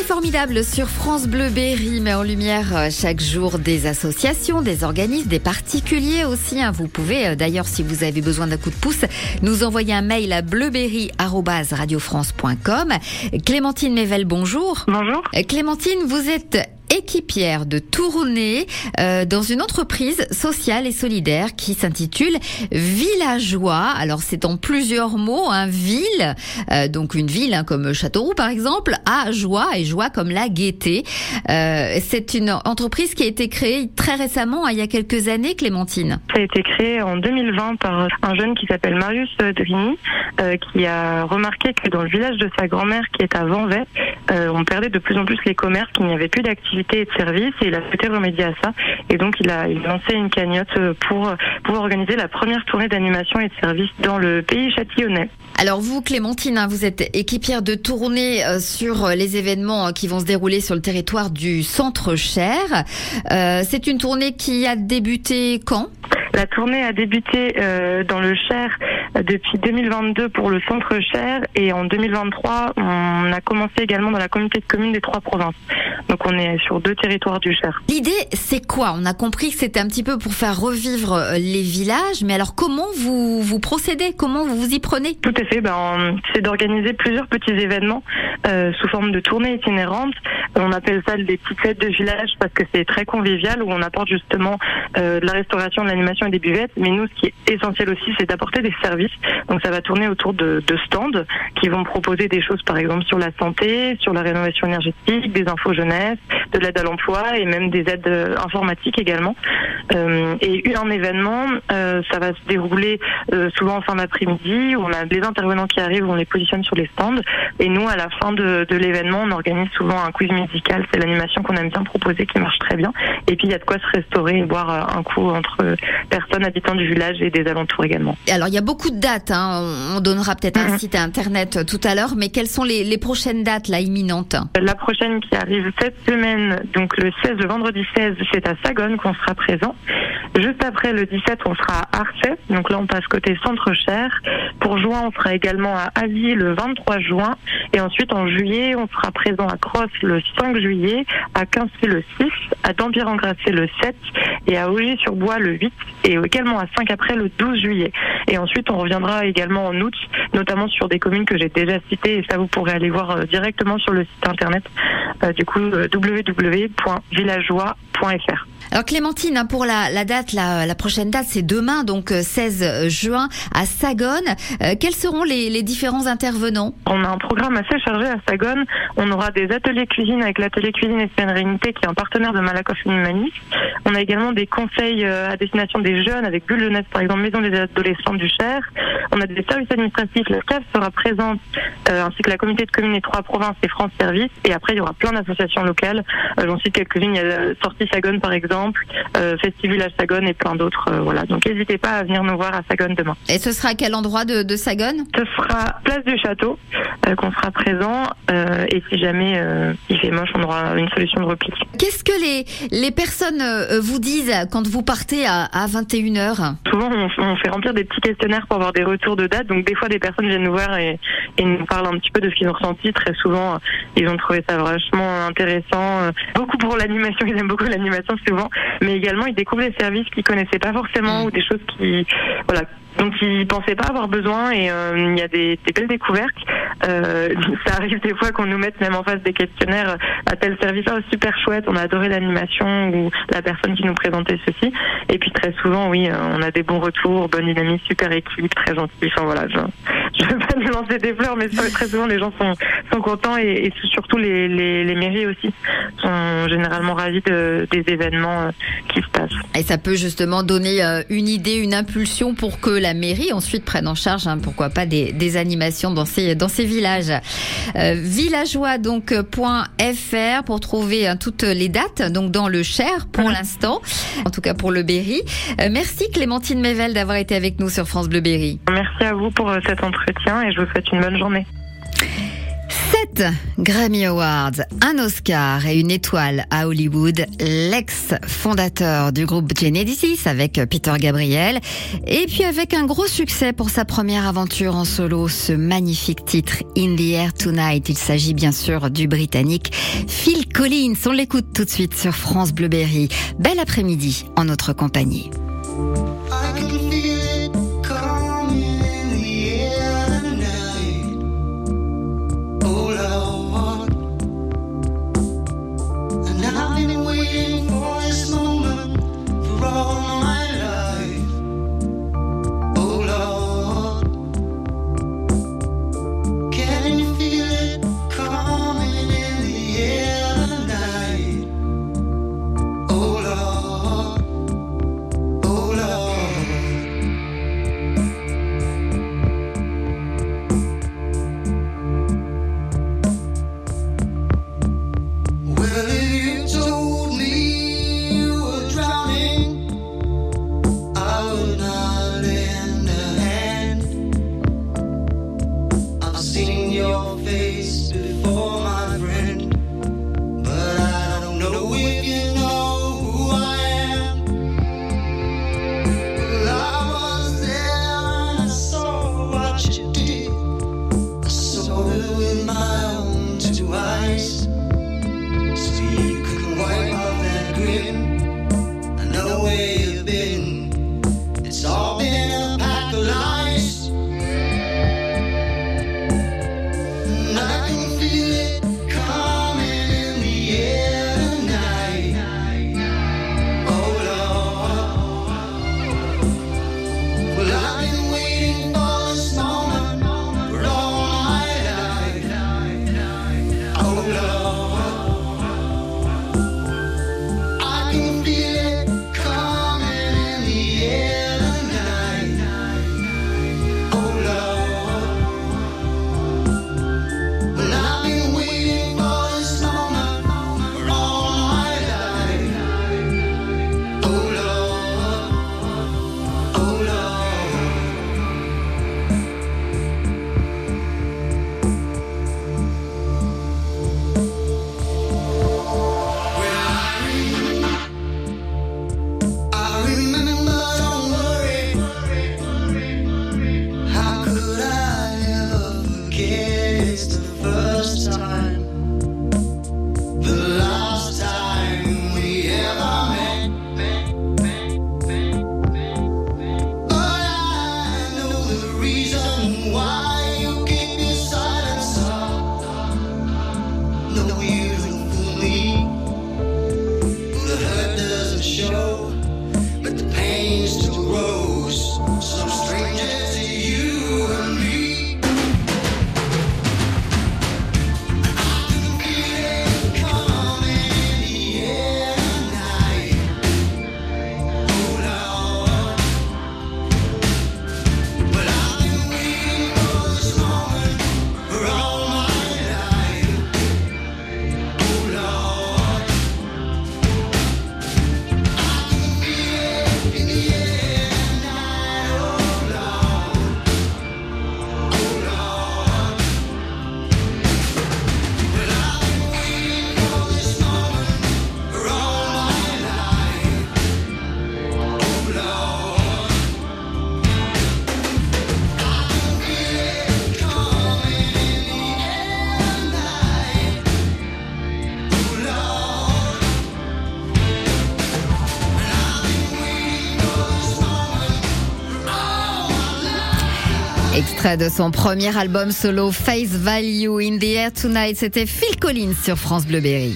C'est formidable sur France Bleu Berry, met en lumière euh, chaque jour des associations, des organismes, des particuliers aussi. hein. Vous pouvez euh, d'ailleurs, si vous avez besoin d'un coup de pouce, nous envoyer un mail à bleuberry@radiofrance.com. Clémentine Mével, bonjour. Bonjour. Euh, Clémentine, vous êtes équipière de tournée euh, dans une entreprise sociale et solidaire qui s'intitule Villageois. Alors c'est en plusieurs mots, un ville, euh, donc une ville hein, comme Châteauroux par exemple, à joie et joie comme la gaieté. Euh, c'est une entreprise qui a été créée très récemment, hein, il y a quelques années, Clémentine. Ça a été créé en 2020 par un jeune qui s'appelle Marius Drini, euh, qui a remarqué que dans le village de sa grand-mère, qui est à Vanvet, euh, on perdait de plus en plus les commerces, qu'il n'y avait plus d'activité et de services, et il a souhaité remédier à ça. Et donc il a, lancé une cagnotte pour pouvoir organiser la première tournée d'animation et de services dans le pays châtillonnais. Alors vous, Clémentine, hein, vous êtes équipière de tournée euh, sur les événements euh, qui vont se dérouler sur le territoire du Centre Cher. Euh, c'est une tournée qui a débuté quand? La tournée a débuté euh, dans le Cher euh, depuis 2022 pour le centre Cher et en 2023 on a commencé également dans la communauté de communes des trois provinces. Donc on est sur deux territoires du Cher. L'idée, c'est quoi? On a compris que c'était un petit peu pour faire revivre euh, les villages, mais alors comment vous vous procédez? Comment vous vous y prenez? Tout à fait, ben, c'est d'organiser plusieurs petits événements euh, sous forme de tournées itinérantes. On appelle ça des petites fêtes de village parce que c'est très convivial où on apporte justement euh, de la restauration, de l'animation et des buvettes. Mais nous, ce qui est essentiel aussi, c'est d'apporter des services. Donc ça va tourner autour de, stands qui vont proposer des choses, par exemple sur la santé, sur la rénovation énergétique, des infos jeunesse, de l'aide à l'emploi et même des aides euh, informatiques également. Euh, et un événement, euh, ça va se dérouler euh, souvent en fin d'après-midi on a des intervenants qui arrivent, on les positionne sur les stands. Et nous, à la fin de, de l'événement, on organise souvent un quiz musical. C'est l'animation qu'on aime bien proposer, qui marche très bien. Et puis il y a de quoi se restaurer et boire un coup entre personnes habitants du village et des alentours également. Alors il y a beaucoup de dates. Hein. On on donnera peut-être un Mhm. site internet euh, tout à l'heure, mais quelles sont les, les prochaines dates là imminentes? La prochaine qui arrive cette semaine, donc le 16, le vendredi 16, c'est à Sagone qu'on sera présent. Juste après le 17, on sera à Arcet, donc là on passe côté centre cher. Pour juin, on sera également à Avis le 23 juin. Et ensuite en juillet, on sera présent à Crosse le 5 juillet, à Quincy le 6, à Dampierre-en-Grasset le 7 et à Auger-sur-Bois le 8 et également à 5 après le 12 juillet. Et ensuite, on reviendra également en août, notamment sur des communes que j'ai déjà citées et ça vous pourrez aller voir euh, directement sur le site internet euh, du coup euh, www.villageois.fr. Alors Clémentine, hein, pour la, la date, la, prochaine date, c'est demain, donc euh, 16 juin à Sagone. Euh, quels seront les, différents intervenants? On a un programme assez chargé à Sagone. On aura des ateliers cuisine avec l'atelier cuisine et sérénité qui est un partenaire de Malakoff Humanis. On a également des conseils euh, à destination des jeunes avec Bulle Jeunesse par exemple, Maison des adolescents du Cher. On a des services administratifs, la CAF sera présente euh, ainsi que la communauté de communes des trois provinces et France Service. Et après il y aura plein d'associations locales. Euh, J'en cite quelques-unes. Il y a euh, Sortie Sagone par exemple, euh, Festivulage Sagone et plein d'autres. euh, voilà. Donc n'hésitez pas à venir nous voir à Sagone demain. Et ce sera à quel endroit de, de Sagone Ce sera place du château euh, qu'on sera présent euh, et si jamais il fait moche, on aura une solution de repli. Qu'est-ce que les, les personnes vous disent quand vous partez à, à 21h Souvent, on, on fait remplir des petits questionnaires pour avoir des retours de date. Donc des fois, des personnes viennent nous voir et, et nous parlent un petit peu de ce qu'ils ont ressenti. Très souvent, ils ont trouvé ça vachement intéressant. Beaucoup pour l'animation, ils aiment beaucoup l'animation souvent, mais également ils découvrent des services qu'ils connaissaient pas forcément Mm. ou des choses qui, voilà, dont ils pensaient pas avoir besoin. Et euh, il y a des, des belles découvertes. Euh, ça arrive des fois qu'on nous mette même en face des questionnaires à tel service, oh, super chouette, on a adoré l'animation ou la personne qui nous présentait ceci. Et puis très souvent, oui, euh, on a des bons retours, bonne dynamique, super équipe, très gentil. Enfin voilà, je veux pas nous lancer des fleurs, mais très souvent les gens sont sont contents et, et surtout les, les les mairies aussi sont généralement ravis de, des événements euh, qui se passent. Et ça peut justement donner euh, une idée, une impulsion pour que la mairie ensuite prenne en charge, hein, pourquoi pas, des, des animations dans ces, dans ces villages. Euh, villageois donc point .fr pour trouver hein, toutes les dates, donc dans le Cher pour l'instant, en tout cas pour le Berry. Euh, merci Clémentine Mével d'avoir été avec nous sur France Bleu Berry. Merci à vous pour euh, cet entretien et je vous souhaite une bonne journée. 7 Grammy Awards, un Oscar et une étoile à Hollywood, l'ex-fondateur du groupe Genesis avec Peter Gabriel, et puis avec un gros succès pour sa première aventure en solo, ce magnifique titre In the Air Tonight. Il s'agit bien sûr du Britannique Phil Collins. On l'écoute tout de suite sur France Bleuberry. Bel après-midi en notre compagnie. your face before, my friend. But I don't know if you know who I am. Well, I was there and I saw what you did. I saw it with my own two eyes. So you wipe off that grin. Extrait de son premier album solo Face Value in the Air Tonight, c'était Phil Collins sur France Bleu Berry.